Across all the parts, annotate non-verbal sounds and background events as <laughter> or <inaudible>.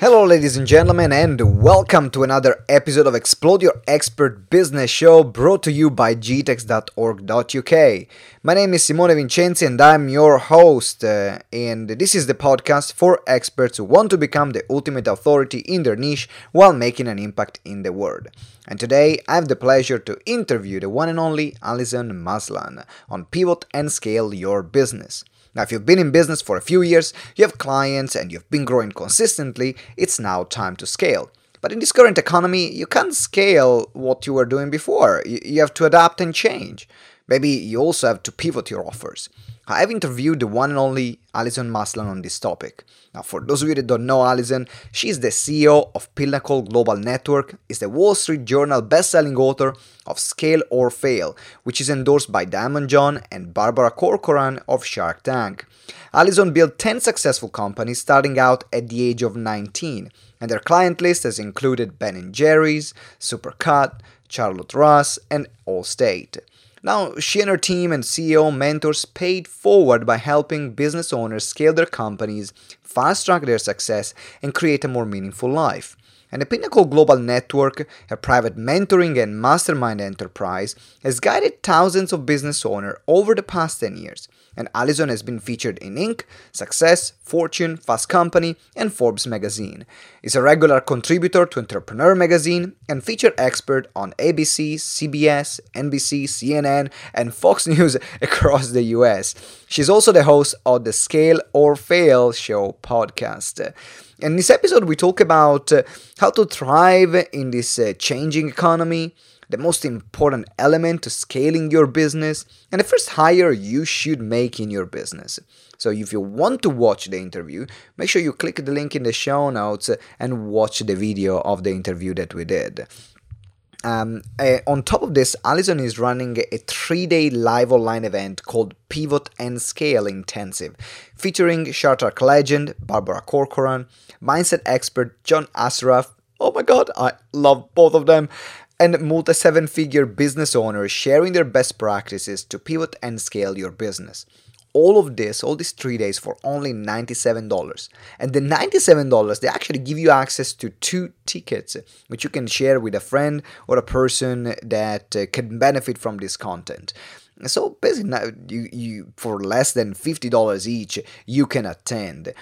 Hello, ladies and gentlemen, and welcome to another episode of Explode Your Expert Business Show brought to you by gtex.org.uk. My name is Simone Vincenzi, and I'm your host. Uh, and this is the podcast for experts who want to become the ultimate authority in their niche while making an impact in the world. And today, I have the pleasure to interview the one and only Alison Maslan on Pivot and Scale Your Business. Now, if you've been in business for a few years, you have clients, and you've been growing consistently, it's now time to scale. But in this current economy, you can't scale what you were doing before. You have to adapt and change. Maybe you also have to pivot your offers. I've interviewed the one and only Alison Maslan on this topic. Now, for those of you that don't know Alison, she is the CEO of Pinnacle Global Network, is the Wall Street Journal best-selling author of Scale or Fail, which is endorsed by Daymond John and Barbara Corcoran of Shark Tank. Alison built 10 successful companies starting out at the age of 19, and their client list has included Ben & Jerry's, Supercut, Charlotte Russe, and Allstate. Now, she and her team and CEO mentors paid forward by helping business owners scale their companies, fast track their success, and create a more meaningful life. And the Pinnacle Global Network, a private mentoring and mastermind enterprise, has guided thousands of business owners over the past 10 years and Alison has been featured in Inc., Success, Fortune, Fast Company, and Forbes magazine. Is a regular contributor to Entrepreneur magazine and featured expert on ABC, CBS, NBC, CNN, and Fox <laughs> News across the US. She's also the host of the Scale or Fail Show podcast. In this episode, we talk about uh, how to thrive in this uh, changing economy, the most important element to scaling your business, and the first hire you should make in your business. So, if you want to watch the interview, make sure you click the link in the show notes and watch the video of the interview that we did. Um, uh, on top of this, Alison is running a three day live online event called Pivot and Scale Intensive, featuring Shark Tank legend Barbara Corcoran, mindset expert John Assaraf. Oh my god, I love both of them and multi seven figure business owners sharing their best practices to pivot and scale your business. All of this, all these three days for only $97. And the $97, they actually give you access to two tickets, which you can share with a friend or a person that uh, can benefit from this content. So basically, you, you for less than $50 each, you can attend.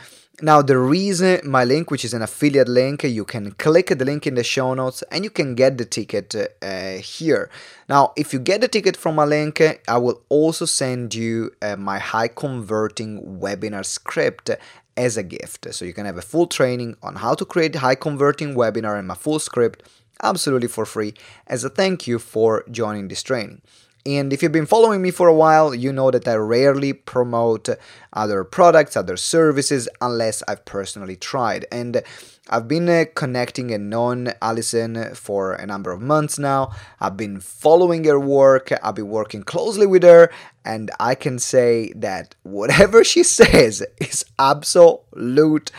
Now, the reason my link, which is an affiliate link, you can click the link in the show notes and you can get the ticket uh, here. Now, if you get the ticket from my link, I will also send you uh, my high converting webinar script as a gift. So you can have a full training on how to create high converting webinar and my full script absolutely for free as a thank you for joining this training. And if you've been following me for a while, you know that I rarely promote other products, other services, unless I've personally tried. And I've been uh, connecting and known Alison for a number of months now. I've been following her work, I've been working closely with her, and I can say that whatever she <laughs> says is absolute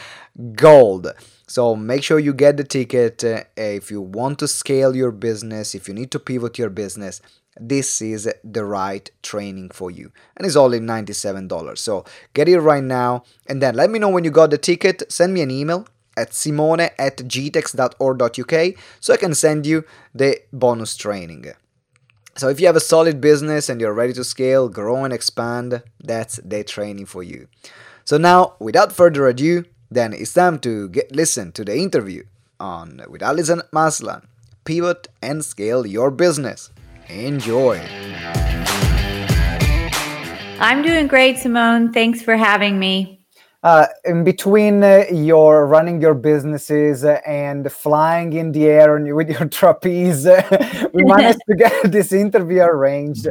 gold. So make sure you get the ticket uh, if you want to scale your business, if you need to pivot your business this is the right training for you. And it's only $97 so get it right now. And then let me know when you got the ticket. Send me an email at simone at gtex.org.uk so i can send you the bonus training. So if you have a solid business and you're ready to scale grow and expand that's the training for you. So now without further ado then it's time to get listen to the interview on with alison maslan. Pivot and scale your business Enjoy. I'm doing great, Simone. Thanks for having me. Uh, in between uh, your running your businesses uh, and flying in the air and <laughs> with your trapeze, we managed to get <laughs> this interview arranged.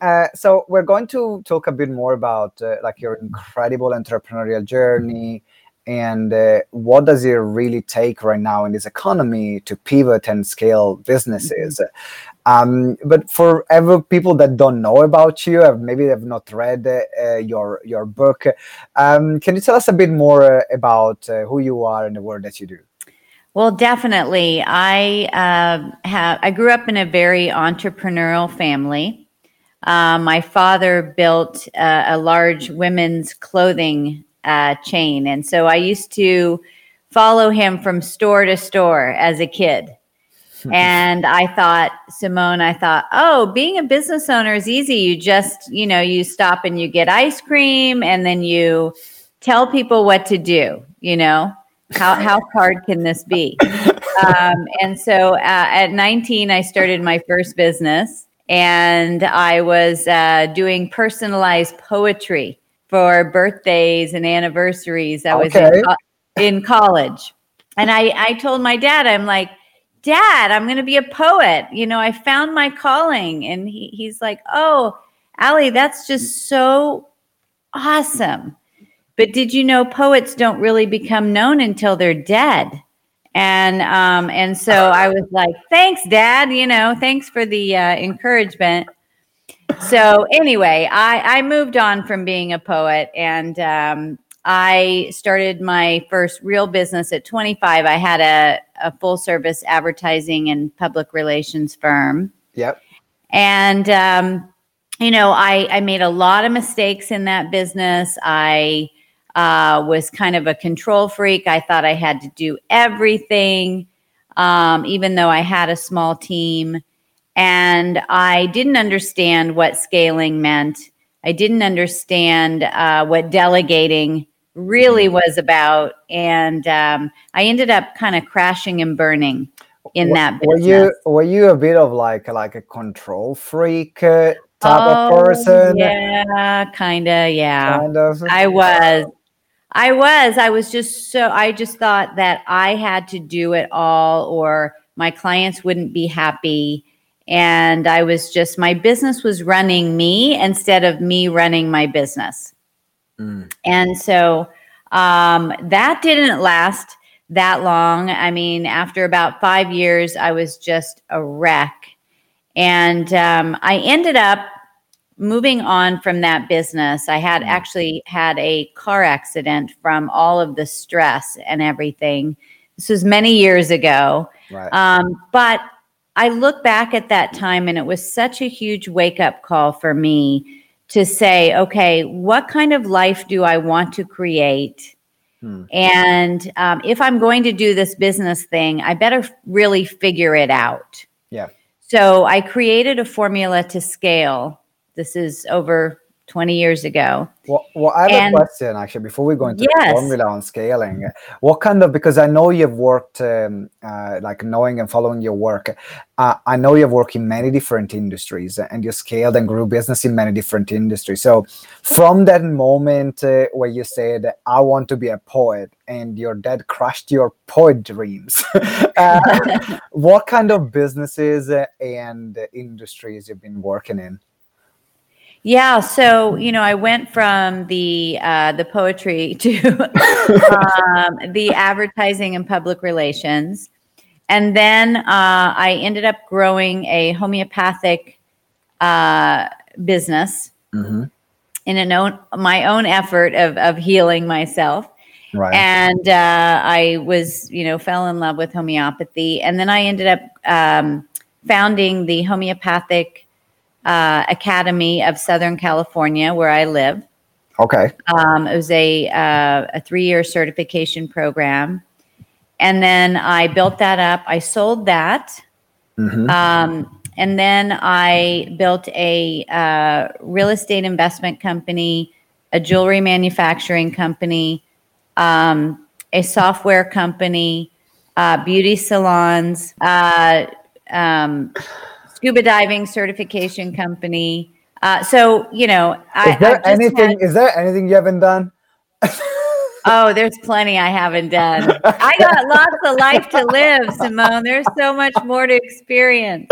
Uh, so we're going to talk a bit more about uh, like your incredible entrepreneurial journey and uh, what does it really take right now in this economy to pivot and scale businesses um, but for ever people that don't know about you, maybe they have not read uh, your your book, um, can you tell us a bit more uh, about uh, who you are and the work that you do? Well, definitely. I uh, have. I grew up in a very entrepreneurial family. Uh, my father built a large women's clothing uh, chain, and so I used to follow him from store to store as a kid. And I thought, Simone, I thought, oh, being a business owner is easy. You just, you know, you stop and you get ice cream and then you tell people what to do, you know? How, how hard can this be? Um, and so uh, at 19, I started my first business and I was uh, doing personalized poetry for birthdays and anniversaries. I was in, in college. And I, I told my dad, I'm like, Dad, I'm going to be a poet. You know, I found my calling. And he, he's like, Oh, Allie, that's just so awesome. But did you know poets don't really become known until they're dead? And um, and so I was like, thanks, Dad. You know, thanks for the uh, encouragement. So anyway, I, I moved on from being a poet, and um, I started my first real business at 25. I had a, a full service advertising and public relations firm. Yep. And um, you know, I I made a lot of mistakes in that business. I uh, was kind of a control freak. I thought I had to do everything, um, even though I had a small team. And I didn't understand what scaling meant. I didn't understand uh, what delegating really mm-hmm. was about. And um, I ended up kind of crashing and burning in were, that business. Were you, were you a bit of like, like a control freak? Uh, type oh, of person yeah kind of yeah kind of i was I was. I was just so, I just thought that I had to do it all or my clients wouldn't be happy. And I was just, my business was running me instead of me running my business. Mm. And so um, that didn't last that long. I mean, after about five years, I was just a wreck. And um, I ended up moving on from that business, I had mm. actually had a car accident from all of the stress and everything. This was many years ago. Right. Um, but I look back at that time and it was such a huge wake up call for me to say, okay, what kind of life do I want to create? Hmm. And um, if I'm going to do this business thing, I better really figure it out. Yeah. So I created a formula to scale this is over 20 years ago. Well, well I have and, a question actually before we go into yes. the formula on scaling. What kind of because I know you've worked um, uh, like knowing and following your work. Uh, I know you've worked in many different industries and you scaled and grew business in many different industries. So from that moment uh, where you said I want to be a poet and your dad crushed your poet dreams, <laughs> uh, <laughs> what kind of businesses and industries you've been working in? Yeah, so you know, I went from the uh, the poetry <laughs> to um, the advertising and public relations, and then uh, I ended up growing a homeopathic uh, business mm-hmm. in an own my own effort of of healing myself. Right. And uh, I was, you know, fell in love with homeopathy, and then I ended up um, founding the homeopathic uh, Academy of Southern California, where I live. Okay. Um, it was a uh, a three year certification program, and then I built that up. I sold that, mm-hmm. um, and then I built a uh, real estate investment company, a jewelry manufacturing company, um, a software company, uh, beauty salons. Uh, um, scuba diving certification company. Uh, so you know, I, is there anything? Had, is there anything you haven't done? <laughs> oh, there's plenty I haven't done. I got lots of life to live, Simone. There's so much more to experience.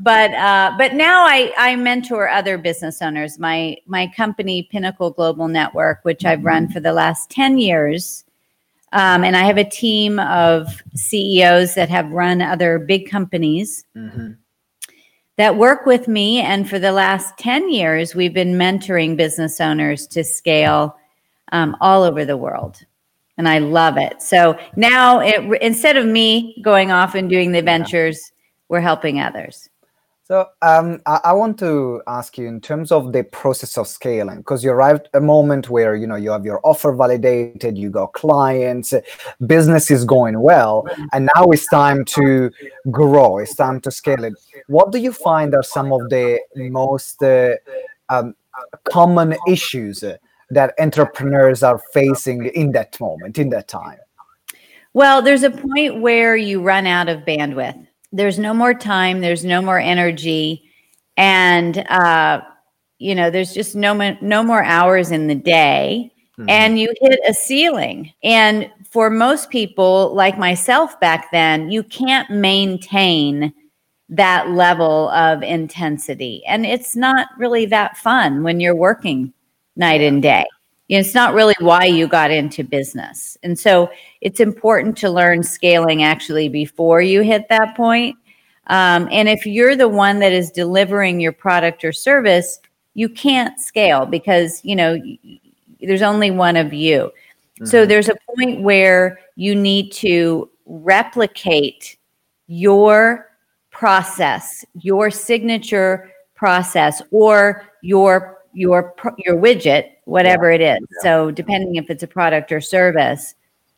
But uh, but now I I mentor other business owners. My my company Pinnacle Global Network, which I've run for the last ten years. Um, and I have a team of CEOs that have run other big companies. Mm-hmm that work with me. And for the last 10 years, we've been mentoring business owners to scale um, all over the world. And I love it. So now, it, instead of me going off and doing the ventures, we're helping others. So um, I, I, want to ask you in terms of the process of scaling, because you arrived a moment where you know you have your offer validated, you got clients, business is going well, and now it's time to grow. It's time to scale it. What do you find are some of the most uh, um, common issues that entrepreneurs are facing in that moment, in that time? Well, there's a point where you run out of bandwidth there's no more time there's no more energy and uh, you know there's just no no more hours in the day mm-hmm. and you hit a ceiling. And for most people like myself back then you can't maintain that level of intensity and it's not really that fun when you're working night and day it's not really why you got into business. And so it's important to learn scaling actually before you hit that point. Um, and if you're the one that is delivering your product or service, you can't scale because, you know, there's only one of you. Mm-hmm. So there's a point where you need to replicate your process, your signature process, or your your your widget whatever yeah. it is. Yeah. so depending if it's a product or service.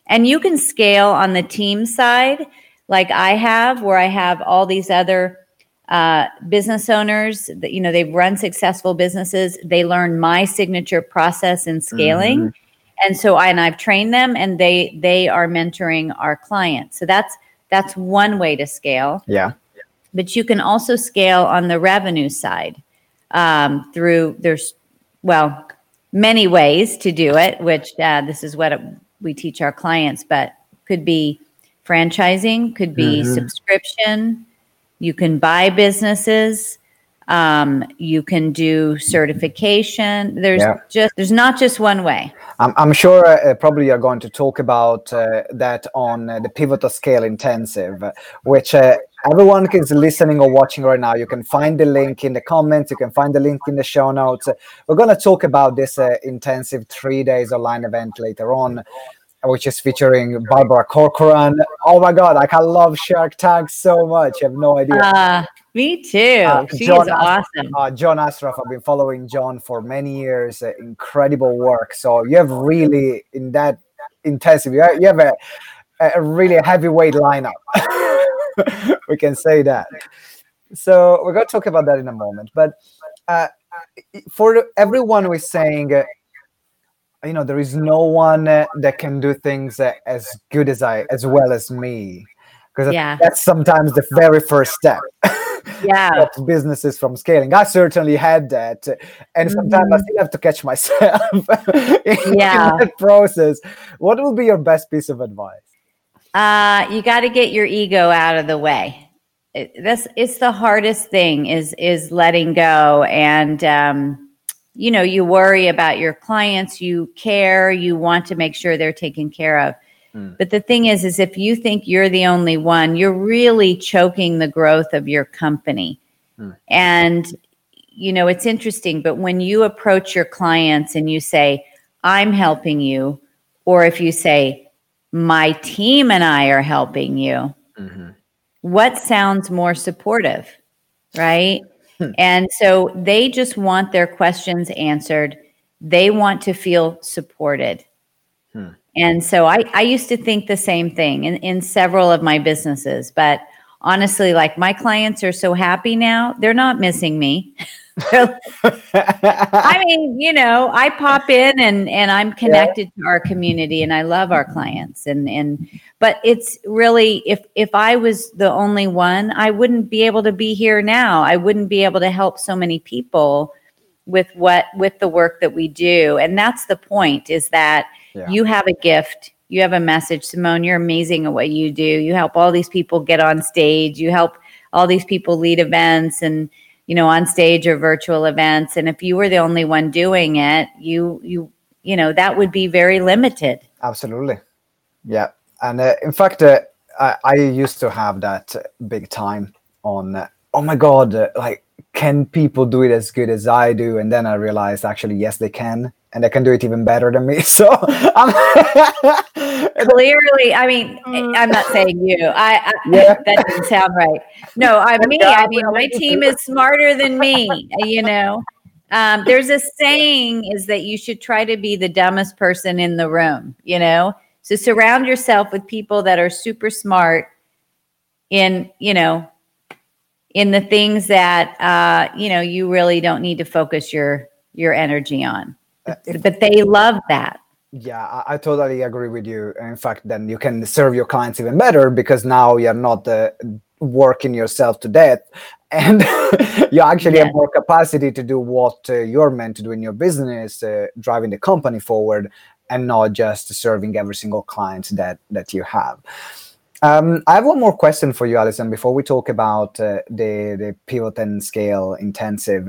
And you can scale on the team side like i have where i have all these other uh, business owners that you know they've run successful businesses. They learn my signature process in scaling. Mm-hmm. and so I, and i've trained them and they they are mentoring our clients. So that's that's one way to scale. Yeah. But you can also scale on the revenue side um, through there's well many ways to do it, which uh, this is what we teach our clients, but could be franchising, could be mm-hmm. subscription. You can buy businesses. Um, you can do certification. There's yeah. just there's not just one way. I'm, I'm sure uh, probably you're going to talk about uh, that on uh, the Pivot and Scale Intensive, which uh, everyone is listening or watching right now, you can find the link in the comments. You can find the link in the show notes. We're going to talk about this uh, intensive three days online event later on, which is featuring Barbara Corcoran. Oh my God, like I love Shark Tank so much. You have no idea. Uh, me too. Uh, She's John awesome. Uh, John Assaraf, I've been following John for many years. Uh, incredible work. So you have really in that intensive. You have, you have a, a really heavyweight lineup. <laughs> <laughs> we can say that. So we're going to talk about that in a moment. But uh, for everyone who is saying, uh, you know, there is no one uh, that can do things uh, as good as I, as well as me, because yeah. that's sometimes the very first step. <laughs> yeah <laughs> businesses from scaling i certainly had that and sometimes mm-hmm. i still have to catch myself in, yeah. in that process what would be your best piece of advice uh, you got to get your ego out of the way. It, that's it's the hardest thing is is letting go, and um, you know you worry about your clients, you care, you want to make sure they're taken care of. Mm. But the thing is, is if you think you're the only one, you're really choking the growth of your company. Mm. And you know it's interesting, but when you approach your clients and you say, "I'm helping you," or if you say, my team and I are helping you. Mm-hmm. What sounds more supportive, right? Hmm. and so they just want their questions answered. They want to feel supported. Hmm. And so I, I used to think the same thing in, in several of my businesses, but honestly, like my clients are so happy now, they're not missing me. <laughs> <laughs> I mean, you know, I pop in and and I'm connected yeah. to our community and I love our clients and and but it's really if if I was the only one, I wouldn't be able to be here now. I wouldn't be able to help so many people with what with the work that we do. And that's the point is that yeah. you have a gift you have a message simone you're amazing at what you do you help all these people get on stage you help all these people lead events and you know on stage or virtual events. And if you were the only one doing it you you you know that would be very limited. Absolutely. Yeah. And uh, in fact uh, I, I, used to have that big time on uh, oh my god like can people do it as good as i do? And then i realized actually yes they can and they can do it even better than me. <laughs> So <laughs> clearly, I mean, I'm not saying you. I, I <laughs> yeah. that didn't sound right. No, I me. I mean, my team is smarter than me. You know, um, there's a saying is that you should try to be the dumbest person in the room. You know, so surround yourself with people that are super smart in you know in the things that uh, you know you really don't need to focus your your energy on uh, if, but they love that yeah I, I, totally agree with you in fact then you can serve your clients even better because now you're not uh, working yourself to death <laughs> and you actually yeah. have more capacity to do what uh, you're meant to do in your business uh, driving the company forward and not just serving every single client that that you have um, I have one more question for you, Alison, before we talk about uh, the, the pivot and scale intensive.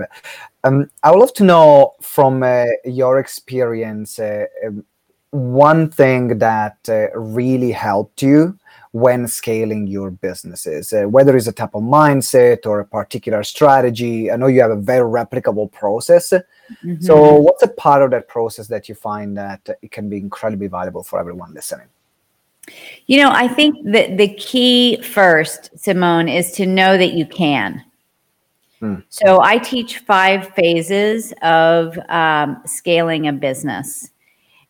Um, I would love to know from uh, your experience uh, um, one thing that uh, really helped you when scaling your businesses, uh, whether it's a type of mindset or a particular strategy. I know you have a very replicable process. Mm-hmm. So, what's a part of that process that you find that it can be incredibly valuable for everyone listening? You know, I think that the key first, Simone, is to know that you can. Hmm. So I teach five phases of um, scaling a business.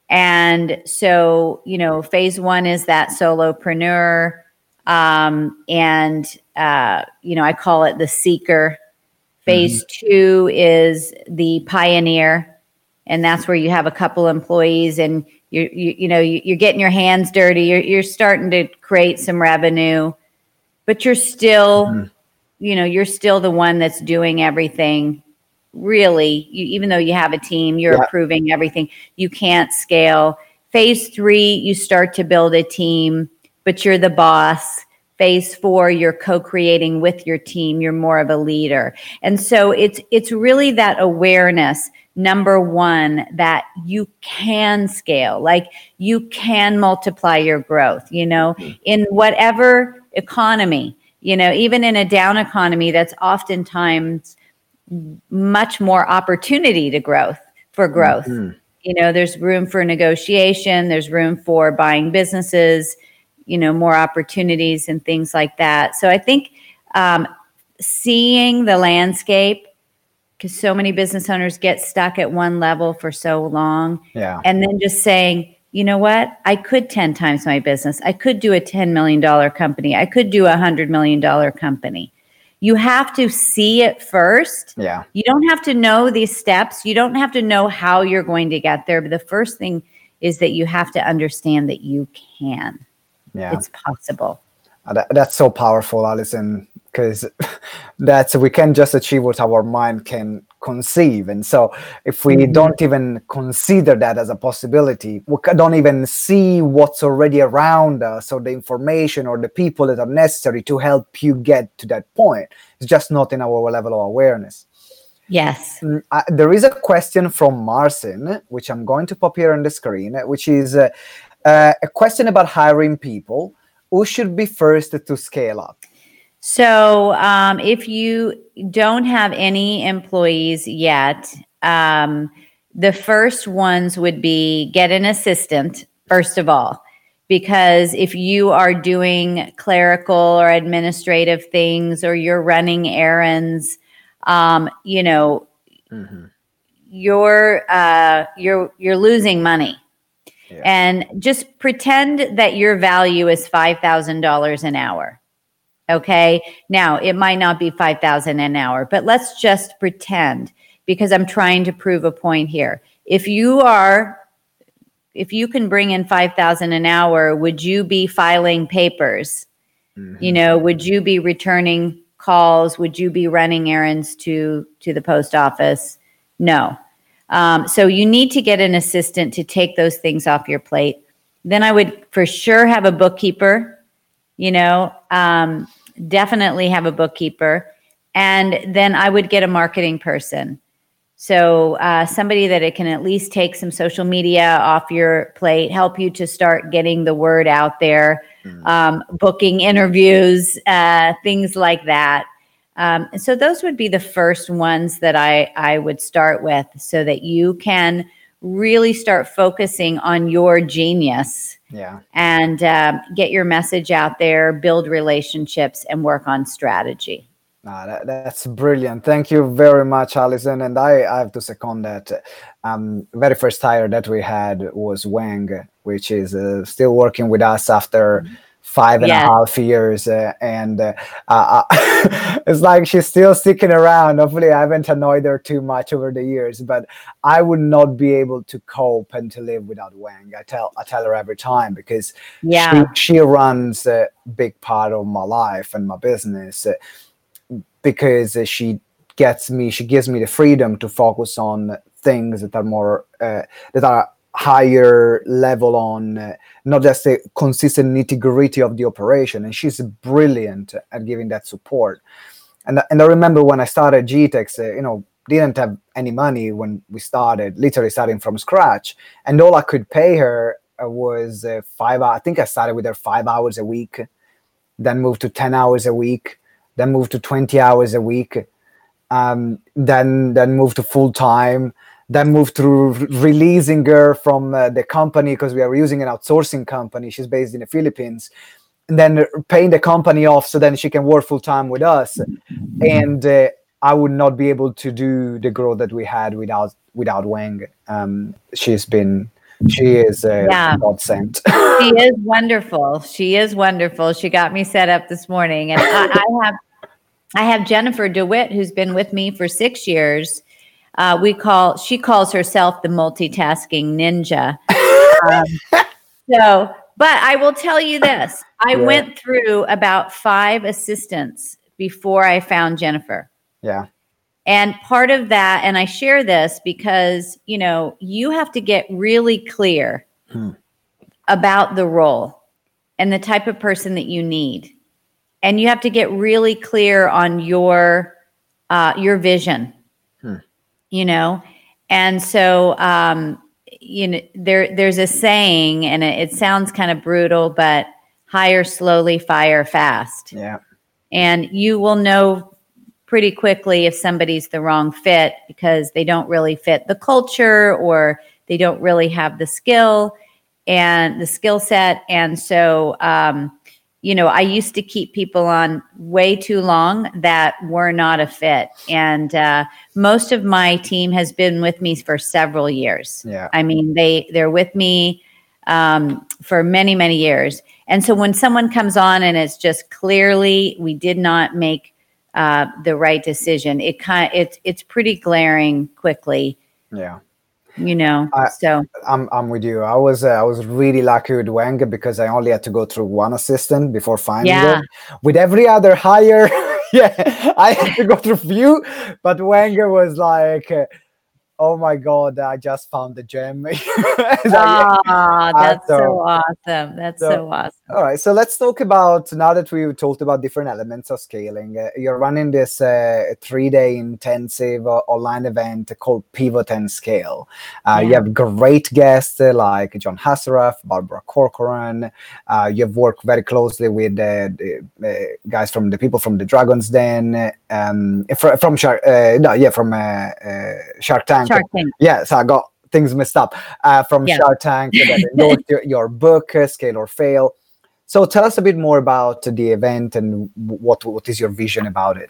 And so, you know, phase one is that solopreneur. Um, and, uh, you know, I call it the seeker. Phase mm-hmm. two is the pioneer. And that's where you have a couple employees and you you, you know you, are getting your hands dirty you're, you're starting to create some revenue but you're still mm-hmm. You know you're still the one that's doing everything. Really you, even though you have a team you're yeah. approving everything. You can't scale. Phase three you start to build a team but you're the boss. Phase four you're co-creating with your team. You're more of a leader. And so it's it's really that awareness number one that you can scale. Like you can multiply your growth you know? Mm-hmm. in whatever economy you know even in a down economy that's oftentimes much more opportunity to growth for growth mm-hmm. you know there's room for negotiation there's room for buying businesses you know more opportunities and things like that so i think um, seeing the landscape because so many business owners get stuck at one level for so long. Yeah. And then just saying, you know what? I could 10 times my business. I could do a $10 million company. I could do a $100 million company. You have to see it first. Yeah. You don't have to know these steps. You don't have to know how you're going to get there. But the first thing is that you have to understand that you can. Yeah. It's possible. Uh, that, that's so powerful, Alison because <laughs> that's we can just achieve what our mind can conceive. And so if we mm-hmm. don't even consider that as a possibility we don't even see what's already around us or the information or the people that are necessary to help you get to that point. It's just not in our level of awareness. Yes. Uh, there is a question from marcin which i'm going to pop here on the screen which is uh, uh, a question about hiring people who should be first to scale up so, um, if you don't have any employees yet, um, the first ones would be get an assistant, first of all, because if you are doing clerical or administrative things or you're running errands, um, you know, mm-hmm. you're uh, you're you're losing money. Yeah. And just pretend that your value is five thousand dollars an hour Okay. Now it might not be 5,000 an hour, but let's just pretend because I'm trying to prove a point here. If you are, if you can bring in 5,000 an hour, would you be filing papers? Mm-hmm. You know, would you be returning calls? Would you be running errands to, to the post office? No. Um, so you need to get an assistant to take those things off your plate. Then I would for sure have a bookkeeper you know, um, definitely have a bookkeeper. And then I would get a marketing person. So uh, somebody that it can at least take some social media off your plate, help you to start getting the word out there, mm. um, booking interviews, uh, things like that. Um, so those would be the first ones that I I would start with, so that you can really start focusing on your genius Yeah. and um, get your message out there, build relationships, and work on strategy. No, that, that's brilliant. Thank you very much, Alison. And I, I have to second that. Um, very first hire that we had was Wang, which is uh, still working with us after five and a half Yeah. years. Uh, and uh, uh, <laughs> it's like she's still sticking around. Hopefully, I haven't annoyed her too much over the years, but I would not be able to cope and to live without Wang. I tell I tell her every time because Yeah. she, she runs a big part of my life and my business uh, because she gets me she gives me the freedom to focus on things that are more uh, that are higher level on uh, not just the consistent nitty gritty of the operation and she's brilliant at giving that support. And, and i remember when i started gtex uh, you know didn't have any money when we started literally starting from scratch. And all i could pay her uh, was uh, five hou- i think i started with her five hours a week then moved to 10 hours a week then moved to 20 hours a week um, then then moved to full time then moved to re- releasing her from uh, the company because we are using an outsourcing company she's based in the philippines and then paying the company off so then she can work full time with us and uh, i would not be able to do the growth that we had without without wang um, she's been she is a Yeah. godsend <laughs> she is wonderful. She is wonderful. She got me set up this morning, and I, I have I have Jennifer DeWitt, who's been with me for six years. Uh, we call she calls herself the multitasking ninja. Um, <laughs> so, but I will tell you this: I Yeah. went through about five assistants before I found Jennifer. yeah And part of that, and I share this because, you know, you have to get really clear Hmm. about the role and the type of person that you need. And you have to get really clear on your uh, your vision. You know, and so um, you know there there's a saying, and it, it sounds kind of brutal, but hire slowly, fire fast. Yeah. And you will know pretty quickly if somebody's the wrong fit because they don't really fit the culture or they don't really have the skill and the skill set. And so um, you know i used to keep people on way too long that were not a fit. And uh, most of my team has been with me for several years. Yeah. I mean, they they're with me um, for many many years, and so when someone comes on and it's just clearly we did not make uh, the right decision, it kind it's it's pretty glaring quickly, yeah you know. I- so I'm I'm with you. I was uh, I was really lucky with Wang because I only had to go through one assistant before finding Yeah. it. With every other hire, <laughs> yeah, I had to go through few, but Wenger was like, uh, "Oh my god, I just found the gem." <laughs> Ah, that's so- so awesome. That's so- so awesome. All right, so let's talk about now that we've talked about different elements of scaling. Uh, you're running this uh, three-day intensive uh, online event called Pivot and Scale. Uh, You have great guests uh, like John Assaraf, Barbara Corcoran. Uh, you've worked very closely with uh, the uh, guys from the people from the Dragon's Den, um, fr- from Shark, uh, no, yeah, from uh, uh, Shark Tank. Shark Tank. Yeah, so I got things messed up uh, from Yeah. Shark Tank <laughs> your, your book, uh, Scale or Fail. So tell us a bit more about the event and what what is your vision about it?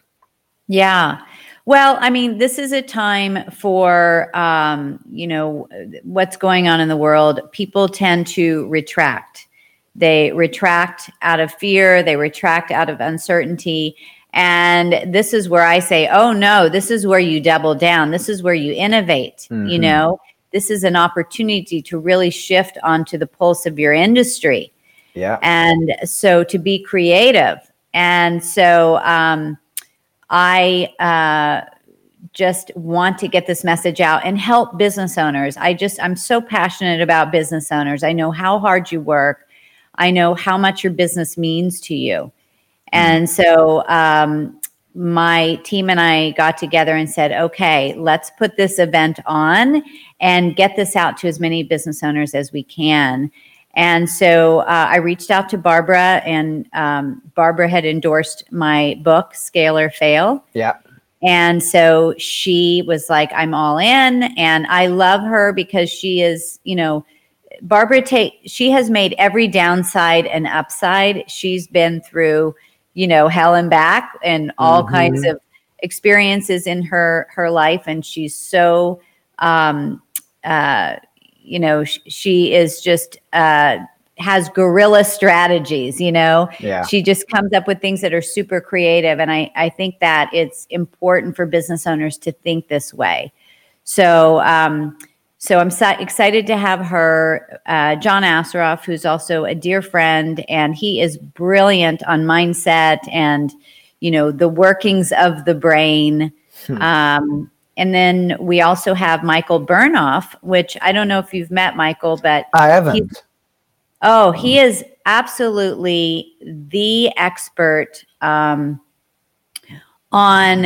Yeah. Well, I mean, this is a time for, um, you know, what's going on in the world. People tend to retract. They retract out of fear, they retract out of uncertainty. And this is where I say, oh no, this is where you double down. This is where you innovate. You Mhm. know, this is an opportunity to really shift onto the pulse of your industry. Yeah, and so to be creative. And so um, i uh, just want to get this message out and help business owners. I just i'm so passionate about business owners. I know how hard you work. I know how much your business means to you and so um, my team and I got together and said, okay, let's put this event on and get this out to as many business owners as we can. And so uh, I reached out to Barbara, and um, Barbara had endorsed my book, Scale or Fail. yeah, And so she was like, I'm all in. And I love her because she is, you know, Barbara take she has made every downside and upside. She's been through, you know, hell and back and all mm-hmm. kinds of experiences in her her life. And she's so um uh you know, sh- she is just uh has guerrilla strategies you know yeah. she just comes up with things that are super creative and i i think that it's important for business owners to think this way so um so i'm so excited to have her uh, john Assaraf, who's also a dear friend and he is brilliant on mindset and you know the workings of the brain hmm. um and then we also have Michael Bernoff, which I don't know if you've met Michael, but I haven't. Oh, he is absolutely the expert um, on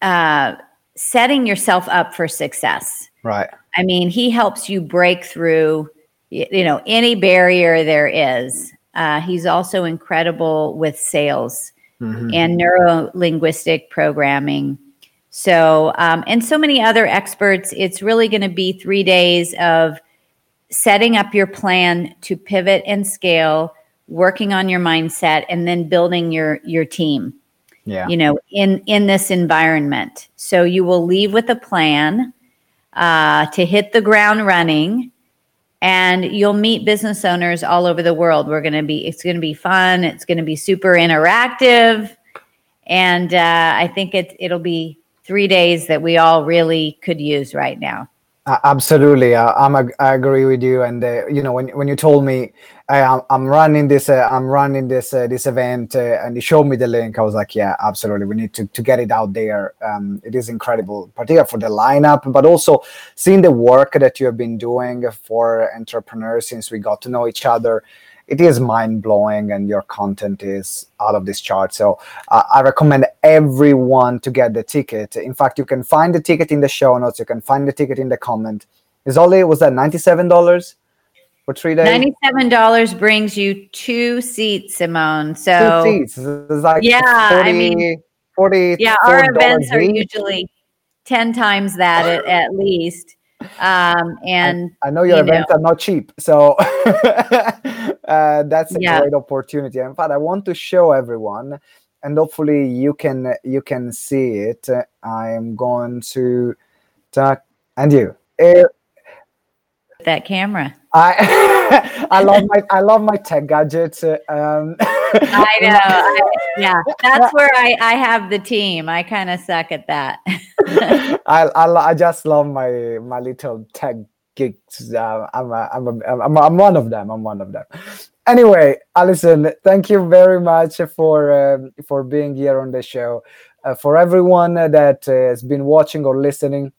uh, setting yourself up for success. Right. I mean, he helps you break through, you know, any barrier there is. Uh, he's also incredible with sales mm-hmm. and neuro linguistic programming. So, um, and so many other experts. It's really going to be three days of setting up your plan to pivot and scale, working on your mindset, and then building your your team. Yeah. You know, in in this environment. So you will leave with a plan uh, to hit the ground running and you'll meet business owners all over the world. We're going to be, it's going to be fun. It's going to be super interactive. And uh, I think it, it'll be three days that we all really could use right now. Absolutely, I'm a, I agree with you. And uh, you know, when when you told me I, am running this, uh, I'm running this uh, this event, and you showed me the link, I was like, yeah, absolutely, we need to to get it out there. Um, it is incredible, particularly for the lineup, but also seeing the work that you have been doing for entrepreneurs since we got to know each other it is mind blowing and your content is out of this chart. So uh, I recommend everyone to get the ticket. In fact, you can find the ticket in the show notes. You can find the ticket in the comment. Is only was that ninety seven dollars for three days? Ninety seven dollars brings you two seats, Simone. So two seats. It's like yeah, 40, I mean, forty. Yeah, our events are usually ten times that at, at least. Um, and I, I know your you events know. are not cheap, so <laughs> <laughs> uh, that's a yeah. great opportunity. In fact, I want to show everyone, and hopefully you can you can see it. I am going to talk and you. Uh, that camera. I <laughs> I love my I love my tech gadgets. Um, I <laughs> know. I, yeah, that's <laughs> where I I have the team. I kind of suck at that. I, I I just love my my little tech Uh, I'm, a, I'm, a, I'm, I'm one of them. I'm one of them. Anyway, Alison, thank you very much for um, for being here on the show. Uh, for everyone that uh, has been watching or listening,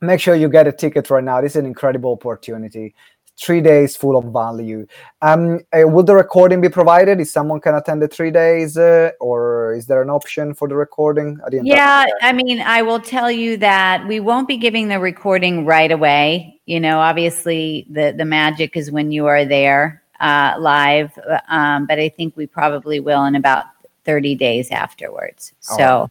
make sure you get a ticket right now. This is an incredible opportunity three days full of value. Um, uh, will the recording be provided? Is someone can attend the three days, uh, or is there an option for the recording? I yeah, I mean, I will tell you that we won't be giving the recording right away. You know, obviously, the the magic is when you are there uh, live, um, but I think we probably will in about thirty days afterwards. Oh, so,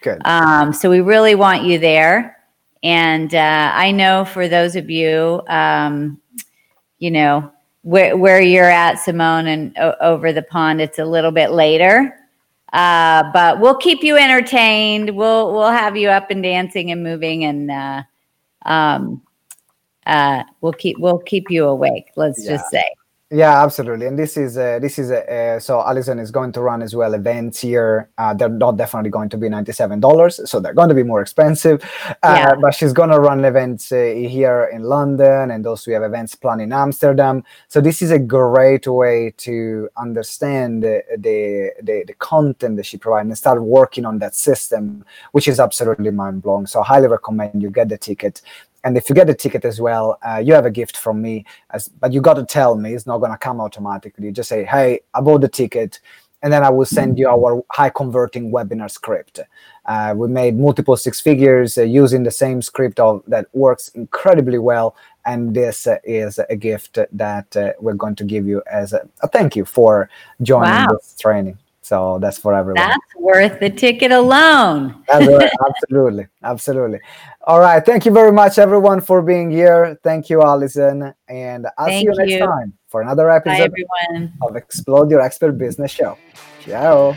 good. Um, so we really want you there. And uh, I know for those of you, um, you know where where you're at, Simone, and o- over the pond, it's a little bit later. Uh, but we'll keep you entertained. We'll we'll have you up and dancing and moving, and uh, um, uh, we'll keep we'll keep you awake. Let's yeah. just say. Yeah, absolutely. And this is uh, this is uh, so Alison is going to run as well events here. Uh, they're not definitely going to be ninety seven dollars, so they're going to be more expensive. Uh, yeah. But she's going to run events uh, here in London, and also we have events planned in Amsterdam. So this is a great way to understand the the, the, the content that she provides and start working on that system, which is absolutely mind blowing. So I highly recommend you get the ticket and if you get a ticket as well uh, you have a gift from me as but you got to tell me it's not going to come automatically. You just say hey i bought the ticket and then i will send you our high converting webinar script. Uh, we made multiple six figures uh, using the same script that works incredibly well. And this uh, is a gift that uh, we're going to give you as a, a thank you for joining wow. this training So that's for everyone. That's worth the ticket alone. <laughs> absolutely, absolutely. All right, thank you very much, everyone, for being here. Thank you, Alison, and I'll thank see you next you. time for another episode Bye, of Explode Your Expert Business Show. Ciao.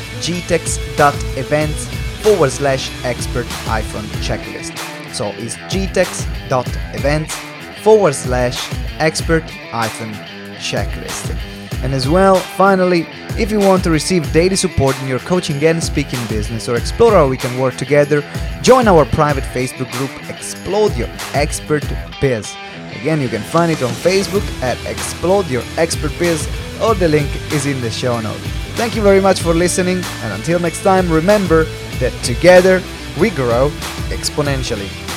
gtex.events forward slash expert hyphen checklist. So it's gtex.events forward slash expert hyphen checklist. And as well, finally, if you want to receive daily support in your coaching and speaking business or explore how we can work together, join our private Facebook group Explode Your Expert Biz. Again, you can find it on Facebook at Explode Your Expert Biz or the link is in the show notes. Thank you very much for listening, and until next time, remember that together we grow exponentially.